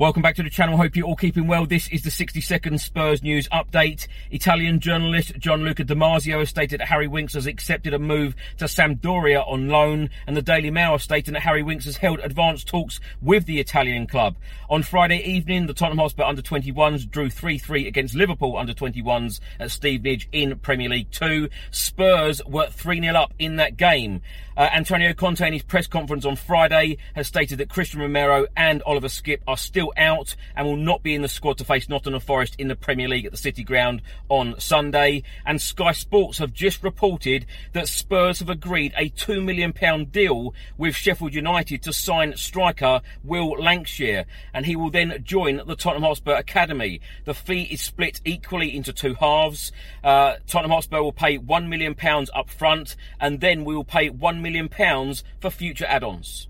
Welcome back to the channel. Hope you're all keeping well. This is the 60 second Spurs news update. Italian journalist Gianluca Di Marzio has stated that Harry Winks has accepted a move to Sampdoria on loan, and the Daily Mail has stated that Harry Winks has held advanced talks with the Italian club. On Friday evening, the Tottenham Hotspur under 21s drew 3 3 against Liverpool under 21s at Stevenage in Premier League 2. Spurs were 3 0 up in that game. Uh, Antonio Conte in his press conference on Friday has stated that Cristian Romero and Oliver Skipp are still out and will not be in the squad to face Nottingham Forest in the Premier League at the City Ground on Sunday. And Sky Sports have just reported that Spurs have agreed a £2 million deal with Sheffield United to sign striker Will Lankshear, and he will then join the Tottenham Hotspur Academy. The fee is split equally into two halves. Uh, Tottenham Hotspur will pay £1 million up front, and then we will pay £1 million for future add ons.